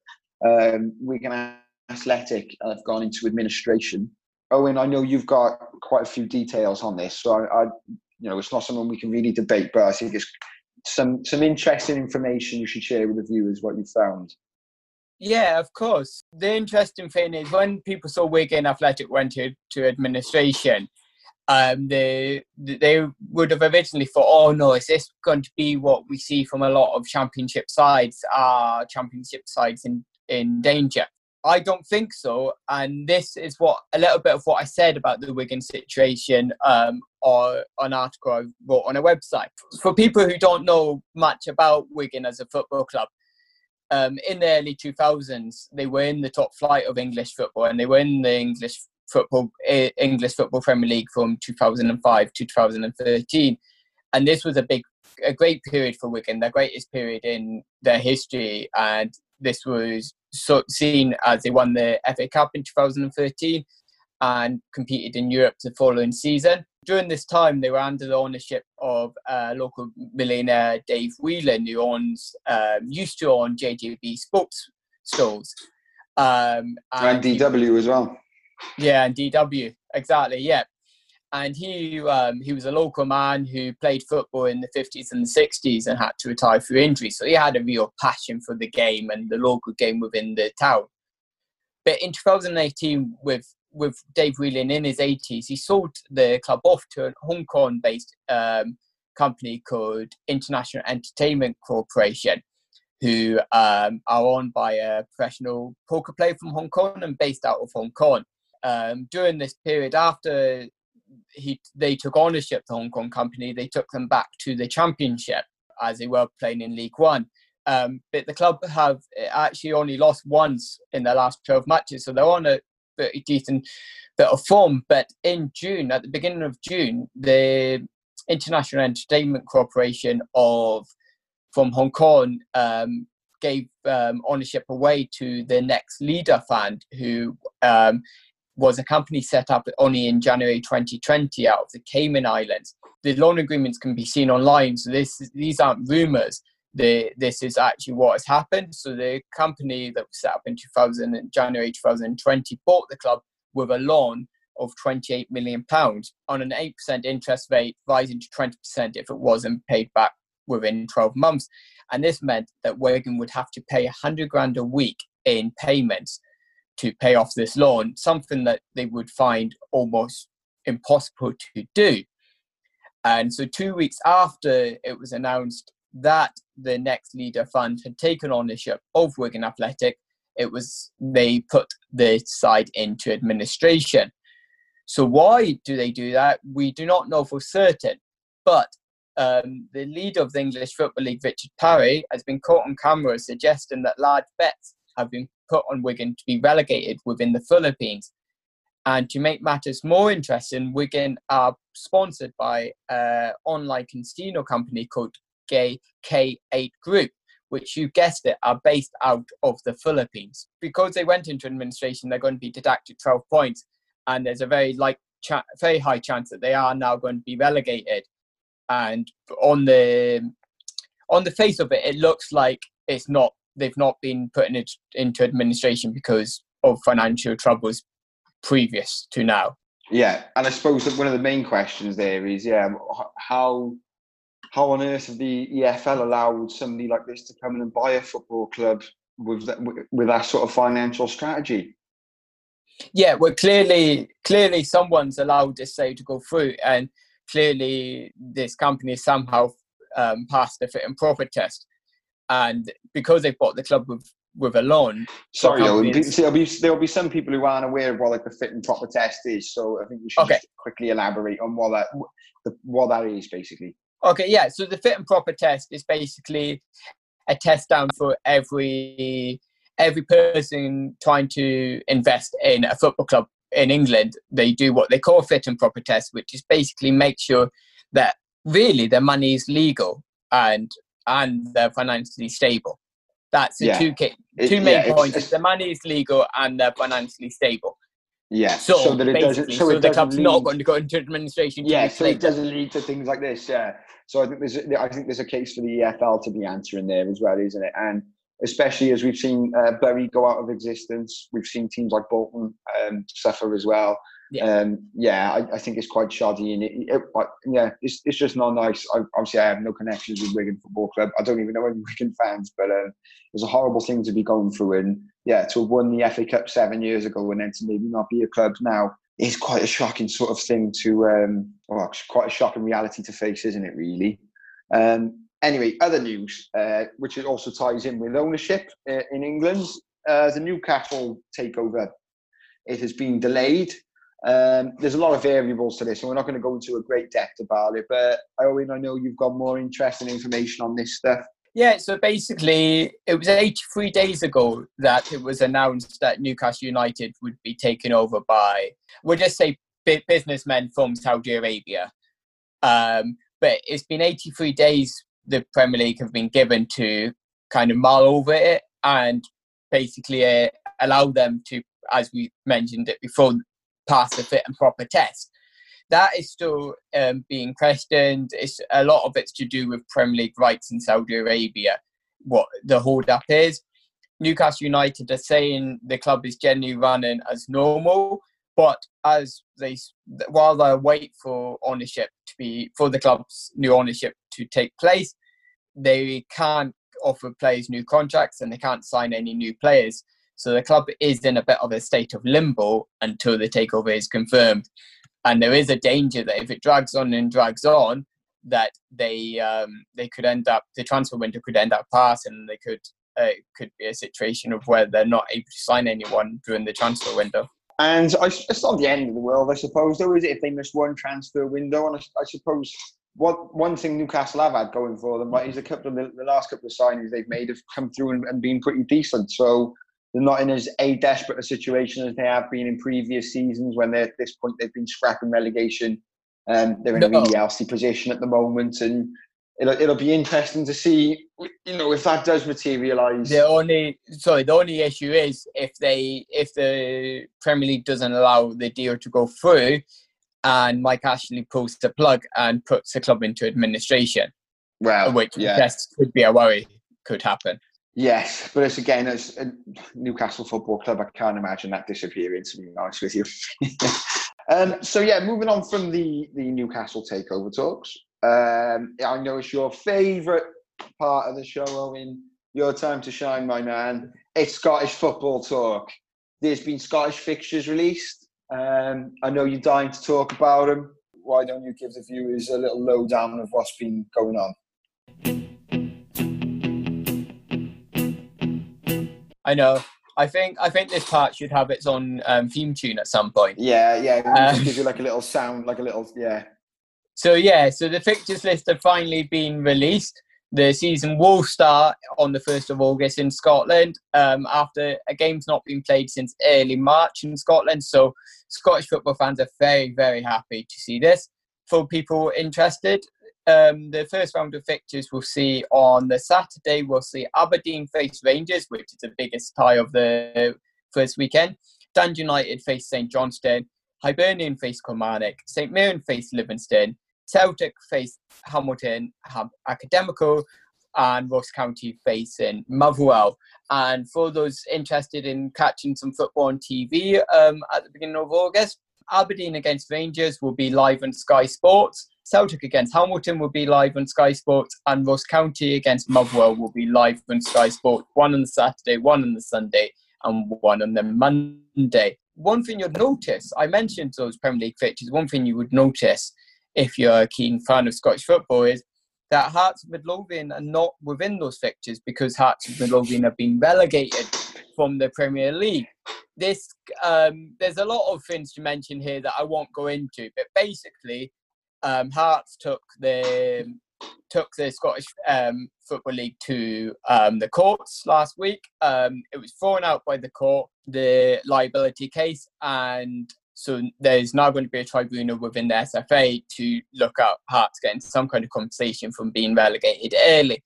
Speaker 3: um, Wigan Athletic have gone into administration. Owen, I know you've got quite a few details on this, so I, I you know it's not something we can really debate, but I think it's some some interesting information you should share with the viewers what you found.
Speaker 4: Yeah, of course. The interesting thing is when people saw Wigan Athletic went to, to administration, um, they they would have originally thought, oh no, is this going to be what we see from a lot of championship sides? Are championship sides in, in danger? I don't think so. And this is what a little bit of what I said about the Wigan situation um, or an article I wrote on a website. For people who don't know much about Wigan as a football club, um, in the early 2000s, they were in the top flight of English football and they were in the English football English football Premier League from 2005 to 2013. And this was a big, a great period for Wigan, their greatest period in their history. And this was so seen as they won the FA Cup in 2013 and competed in Europe the following season. During this time, they were under the ownership of uh, local millionaire Dave Whelan, who owns um, used to own JJB Sports Stores.
Speaker 3: Um, and, and DW he, as well.
Speaker 4: Yeah, and DW exactly. Yeah, and he um, he was a local man who played football in the 50s and the 60s and had to retire through injury. So he had a real passion for the game and the local game within the town. But in 2018, with with Dave Whelan in his 80s, he sold the club off to a Hong Kong-based um, company called International Entertainment Corporation, who um, are owned by a professional poker player from Hong Kong and based out of Hong Kong. Um, during this period, after he they took ownership the Hong Kong company. They took them back to the championship as they were playing in League One. Um, but the club have actually only lost once in their last 12 matches, so they're on a pretty decent bit of form. But in June, at the beginning of June, the International Entertainment Corporation of from Hong Kong um, gave um, ownership away to the next leader fund, who um, was a company set up only in January 2020 out of the Cayman Islands. The loan agreements can be seen online, so this these aren't rumors. The, this is actually what has happened. So the company that was set up in 2000 January 2020 bought the club with a loan of 28 million pounds on an 8% interest rate, rising to 20% if it wasn't paid back within 12 months. And this meant that Wigan would have to pay 100 grand a week in payments to pay off this loan, something that they would find almost impossible to do. And so, two weeks after it was announced that the next leader fund had taken ownership of Wigan Athletic, it was they put the side into administration. So, why do they do that? We do not know for certain. But um, the leader of the English Football League, Richard Parry, has been caught on camera suggesting that large bets have been put on Wigan to be relegated within the Philippines. And to make matters more interesting, Wigan are sponsored by an online casino company called Gay K8 Group, which you guessed it, are based out of the Philippines. Because they went into administration, they're going to be deducted 12 points, and there's a very like very high chance that they are now going to be relegated. And on the on the face of it, it looks like it's not they've not been putting it into administration because of financial troubles previous to now.
Speaker 3: Yeah, and I suppose that one of the main questions there is, yeah, how how on earth have the EFL allowed somebody like this to come in and buy a football club with that, with that sort of financial strategy?
Speaker 4: Yeah, well, clearly, clearly, someone's allowed this say to go through, and clearly, this company somehow um, passed the fit and proper test and because they've bought the club with with a loan.
Speaker 3: Sorry, there'll be, there'll be, there'll be some people who aren't aware of what like the fit and proper test is. So I think we should okay. quickly elaborate on what that what that is basically.
Speaker 4: Okay, yeah. So the fit and proper test is basically a test down for every every person trying to invest in a football club in England. They do what they call a fit and proper test, which is basically make sure that really their money is legal and and they're financially stable. That's the yeah. two key, two it, main yeah, points: it's, it's, the money is legal and they're financially stable.
Speaker 3: Yeah.
Speaker 4: So, so that it doesn't. So, so the club's lead, not going to go into administration.
Speaker 3: Yeah. So it doesn't lead to things like this. Yeah. So I think there's I think there's a case for the EFL to be answering there as well, isn't it? And especially as we've seen uh, Bury go out of existence, we've seen teams like Bolton um, suffer as well. Yeah, um, yeah, I, I, think it's quite shoddy, and it, it, it, yeah, it's, it's just not nice. I, obviously, I have no connections with Wigan Football Club. I don't even know any Wigan fans, but um, it's a horrible thing to be going through. And yeah, to have won the FA Cup seven years ago and then to maybe not be a club now is quite a shocking sort of thing to, um, well, quite a shocking reality to face, isn't it? Really. Um, anyway, other news, uh, which also ties in with ownership uh, in England, uh, the Newcastle takeover. It has been delayed um, there's a lot of variables to this, and we're not going to go into a great depth about it. But Owen, I know you've got more interesting information on this stuff.
Speaker 4: Yeah, so basically, it was 83 days ago that it was announced that Newcastle United would be taken over by, we'll just say, businessmen from Saudi Arabia. Um, but it's been 83 days the Premier League have been given to kind of mull over it and basically uh, allow them to, as we mentioned it before, pass the fit and proper test. that is still um, being questioned. It's a lot of it's to do with Premier League rights in Saudi Arabia. What the hold up is. Newcastle United are saying the club is generally running as normal, but as they while they wait for ownership to be for the club's new ownership to take place, they can't offer players new contracts and they can't sign any new players. So the club is in a bit of a state of limbo until the takeover is confirmed. And there is a danger that if it drags on and drags on, that they um, they could end up the transfer window could end up passing and they could uh, could be a situation of where they're not able to sign anyone during the transfer window.
Speaker 3: And it's not the end of the world, I suppose, though, is it? If they miss one transfer window, and I, I suppose what one thing Newcastle have had going for them, is a couple of the, the last couple of signings they've made have come through and, and been pretty decent. So they're not in as a desperate a situation as they have been in previous seasons when they're at this point they've been scrapping relegation. Um, they're in no. a really healthy position at the moment, and it'll it'll be interesting to see, you know, if that does materialise.
Speaker 4: The only sorry, the only issue is if they if the Premier League doesn't allow the deal to go through, and Mike Ashley pulls the plug and puts the club into administration.
Speaker 3: Well,
Speaker 4: which
Speaker 3: yeah.
Speaker 4: could be a worry could happen.
Speaker 3: Yes, but it's again, as a Newcastle Football Club, I can't imagine that disappearing. To be honest with you. um, so yeah, moving on from the the Newcastle takeover talks. Um, I know it's your favourite part of the show, Owen. Your time to shine, my man. It's Scottish football talk. There's been Scottish fixtures released. Um, I know you're dying to talk about them. Why don't you give the viewers a little lowdown of what's been going on?
Speaker 4: I know. I think I think this part should have its own um, theme tune at some point.
Speaker 3: Yeah, yeah. Um, gives you like a little sound, like a little yeah.
Speaker 4: So yeah, so the fixtures list have finally been released. The season will start on the first of August in Scotland. Um, after a game's not been played since early March in Scotland, so Scottish football fans are very very happy to see this. For people interested, um, the first round of fixtures we'll see on the Saturday. We'll see Aberdeen face Rangers, which is the biggest tie of the first weekend. Dundee United face St Johnstone. Hibernian face Kilmarnock. St Mirren face Livingston. Celtic face Hamilton Academical. And Ross County facing Motherwell. And for those interested in catching some football on TV um, at the beginning of August, Aberdeen against Rangers will be live on Sky Sports. Celtic against Hamilton will be live on Sky Sports, and Ross County against Motherwell will be live on Sky Sports. One on the Saturday, one on the Sunday, and one on the Monday. One thing you'd notice, I mentioned those Premier League fixtures. One thing you would notice if you're a keen fan of Scottish football is that Hearts of Midlothian are not within those fixtures because Hearts of Midlothian have been relegated from the Premier League. This um, there's a lot of things to mention here that I won't go into, but basically, um, Hearts took the took the Scottish um, Football League to um, the courts last week. Um, it was thrown out by the court, the liability case, and so there's now going to be a tribunal within the SFA to look at Hearts getting some kind of compensation from being relegated early.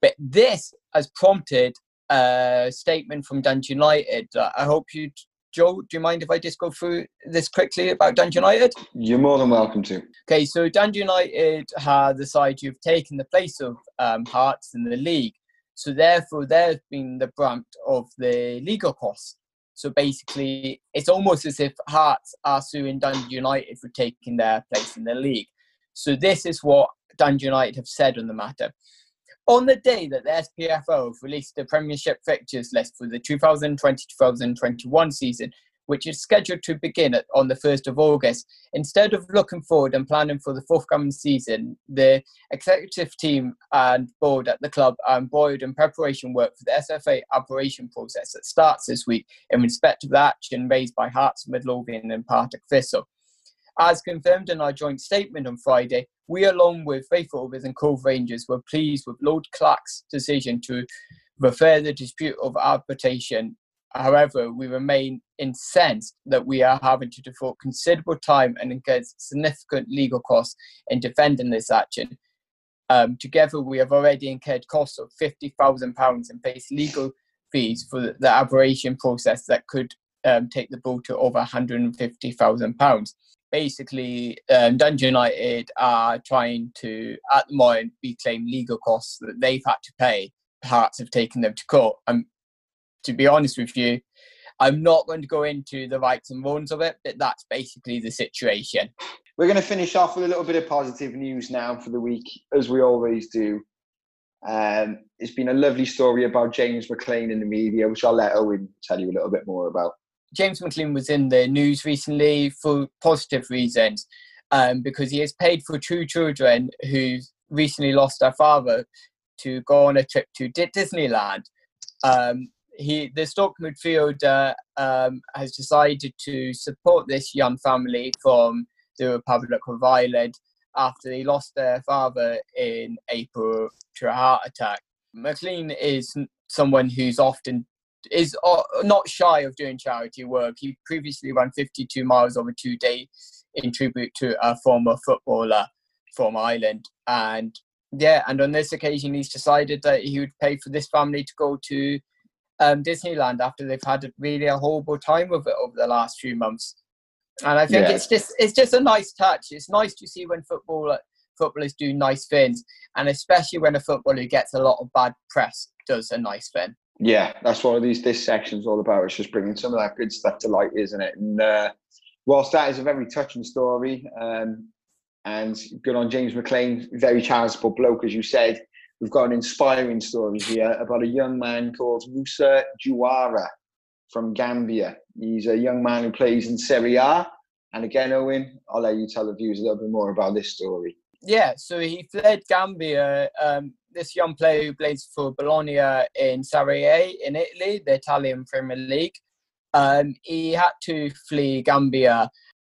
Speaker 4: But this has prompted a statement from Dundee United. I hope you, Joe, do you mind if I just go through this quickly about Dundee United?
Speaker 3: You're more than welcome to.
Speaker 4: Okay, so Dundee United have decided you've taken the place of um, Hearts in the league. So therefore, they've been the brunt of the legal costs. So basically, it's almost as if Hearts are suing Dundee United for taking their place in the league. So this is what Dundee United have said on the matter. On the day that the SPFL released the Premiership fixtures list for the 2020-2021 season, which is scheduled to begin at, on the 1st of August. Instead of looking forward and planning for the forthcoming season, the executive team and board at the club are embroiled in preparation work for the SFA operation process that starts this week in respect of the action raised by Hearts, Midlothian and Partick Thistle. As confirmed in our joint statement on Friday, we, along with Raith Rovers and Cove Rangers, were pleased with Lord Clark's decision to refer the dispute of arbitration However, we remain incensed that we are having to devote considerable time and incur significant legal costs in defending this action. Um, together, we have already incurred costs of £50,000 and faced legal fees for the, the arbitration process that could um, take the bill to over £150,000. Basically um, Dundee United are trying to, at the moment, reclaim legal costs that they've had to pay. Hearts have taken them to court. And to be honest with you, I'm not going to go into the rights and wrongs of it, but that's basically the situation.
Speaker 3: We're going to finish off with a little bit of positive news now for the week, as we always do. Um, it's been a lovely story about James McLean in the media, which I'll let Owen tell you a little bit more about.
Speaker 4: James McLean was in the news recently for positive reasons um, because he has paid for two children who recently lost their father to go on a trip to Disneyland. Um, he, the Stoke midfielder, um, has decided to support this young family from the Republic of Ireland after they lost their father in April to a heart attack. McLean is someone who's often is uh, not shy of doing charity work. He previously ran 52 miles over two days in tribute to a former footballer from Ireland. And yeah, and on this occasion, he's decided that he would pay for this family to go to um, Disneyland after they've had really a horrible time with it over the last few months. And I think yeah. it's just it's just a nice touch. It's nice to see when football footballers do nice things, and especially when a footballer who gets a lot of bad press does a nice thing.
Speaker 3: Yeah, that's what these this section's all about. It's just bringing some of that good stuff to light, isn't it? And uh, whilst that is a very touching story, um, and good on James McLean, very charitable bloke, as you said. We've got an inspiring story here about a young man called Musa Juwara from Gambia. He's a young man who plays in Serie A. And again, Owen, I'll let you tell the viewers a little bit more about this story.
Speaker 4: Yeah, so he fled Gambia. Um, this young player who plays for Bologna in Serie A in Italy, the Italian Premier League. Um, he had to flee Gambia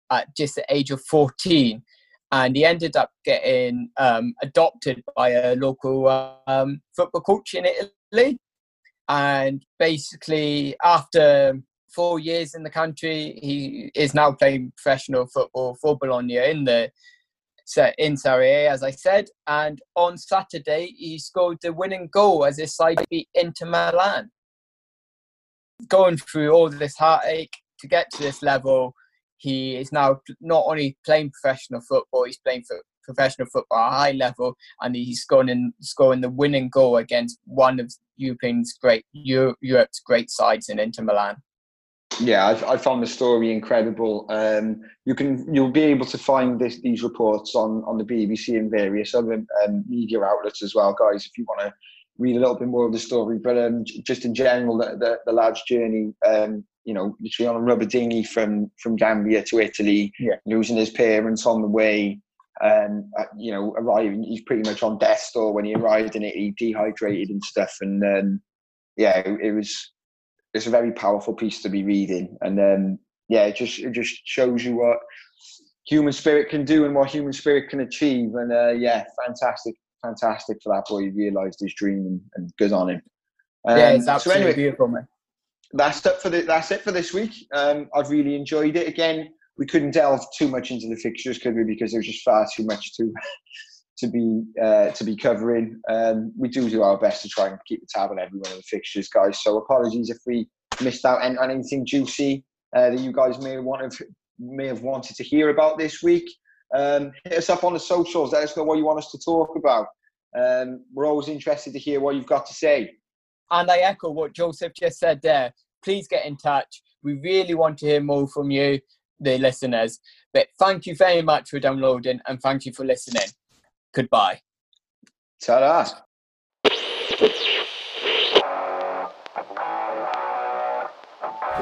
Speaker 4: at just the age of 14 and he ended up getting um, adopted by a local um, football coach in Italy. And basically, after four years in the country, he is now playing professional football for Bologna in the in Serie eh, A, as I said. And on Saturday, he scored the winning goal as his side beat Inter Milan. Going through all this heartache to get to this level, he is now not only playing professional football, he's playing for professional football at a high level, and he's scoring scoring the winning goal against one of Europe's great Europe's great sides in Inter Milan.
Speaker 3: Yeah, I've, I found the story incredible. Um, you can you'll be able to find this, these reports on on the BBC and various other um, media outlets as well, guys. If you want to read a little bit more of the story, but um, just in general, the, the, the lad's journey um, you know, literally on a rubber dinghy from from Gambia to Italy, yeah. losing his parents on the way. Um, you know, arriving, he's pretty much on death's door when he arrived in it. He dehydrated and stuff, and um, yeah, it, it, was it's a very powerful piece to be reading, and um, yeah, it just it just shows you what human spirit can do and what human spirit can achieve, and uh, yeah, fantastic, fantastic for that boy. He realised his dream, and, and good on him.
Speaker 4: yeah, it's absolutely so anyway, beautiful, man
Speaker 3: that's it for the, that's it for this week. Um, I've really enjoyed it. Again, we couldn't delve too much into the fixtures, could we? Because there was just far too much to to be uh, to be covering. Um, we do do our best to try and keep the tab on every one of the fixtures, guys. So apologies if we missed out on anything juicy uh, that you guys may want to may have wanted to hear about this week. Um, hit us up on the socials. Let us know what you want us to talk about. Um, we're always interested to hear what you've got to say.
Speaker 4: And I echo what Joseph just said there. Please get in touch. We really want to hear more from you, the listeners. But thank you very much for downloading and thank you for listening. Goodbye.
Speaker 3: Ta-da.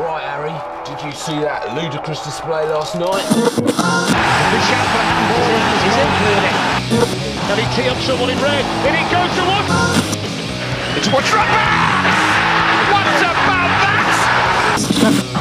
Speaker 1: Right, Harry, did you see that ludicrous display last night?
Speaker 2: The shout for handball is in clearly. Can he tee up someone in red? And it goes to one. It's what's right What about that?